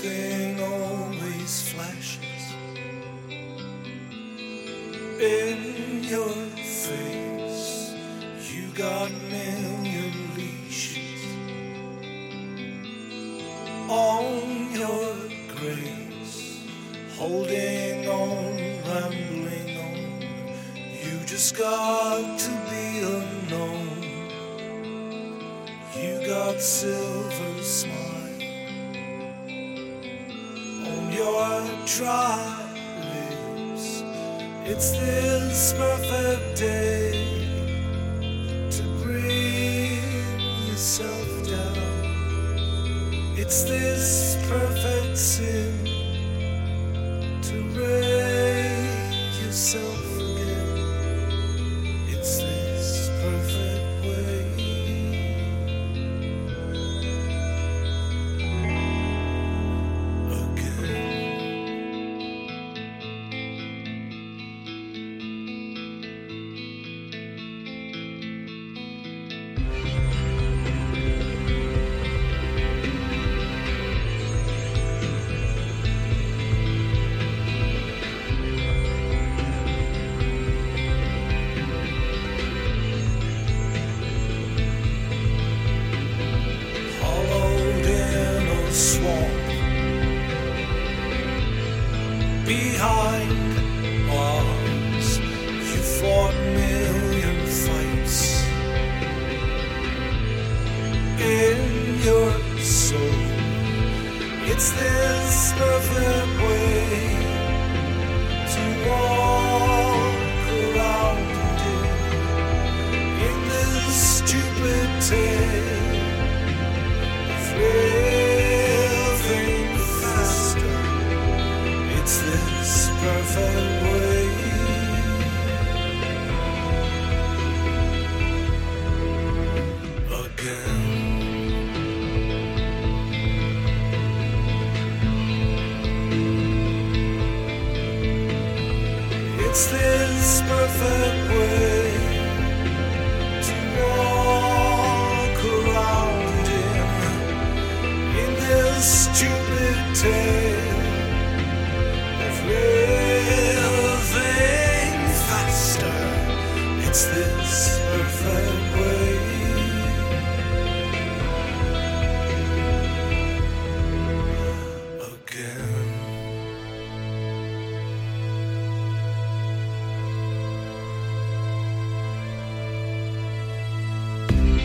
Something always flashes in your face. You got million leashes on your grace, holding on, rambling on. You just got to be unknown. You got silver It's this perfect day to bring yourself down. It's this perfect behind It's this perfect way to walk around in in this stupid tale.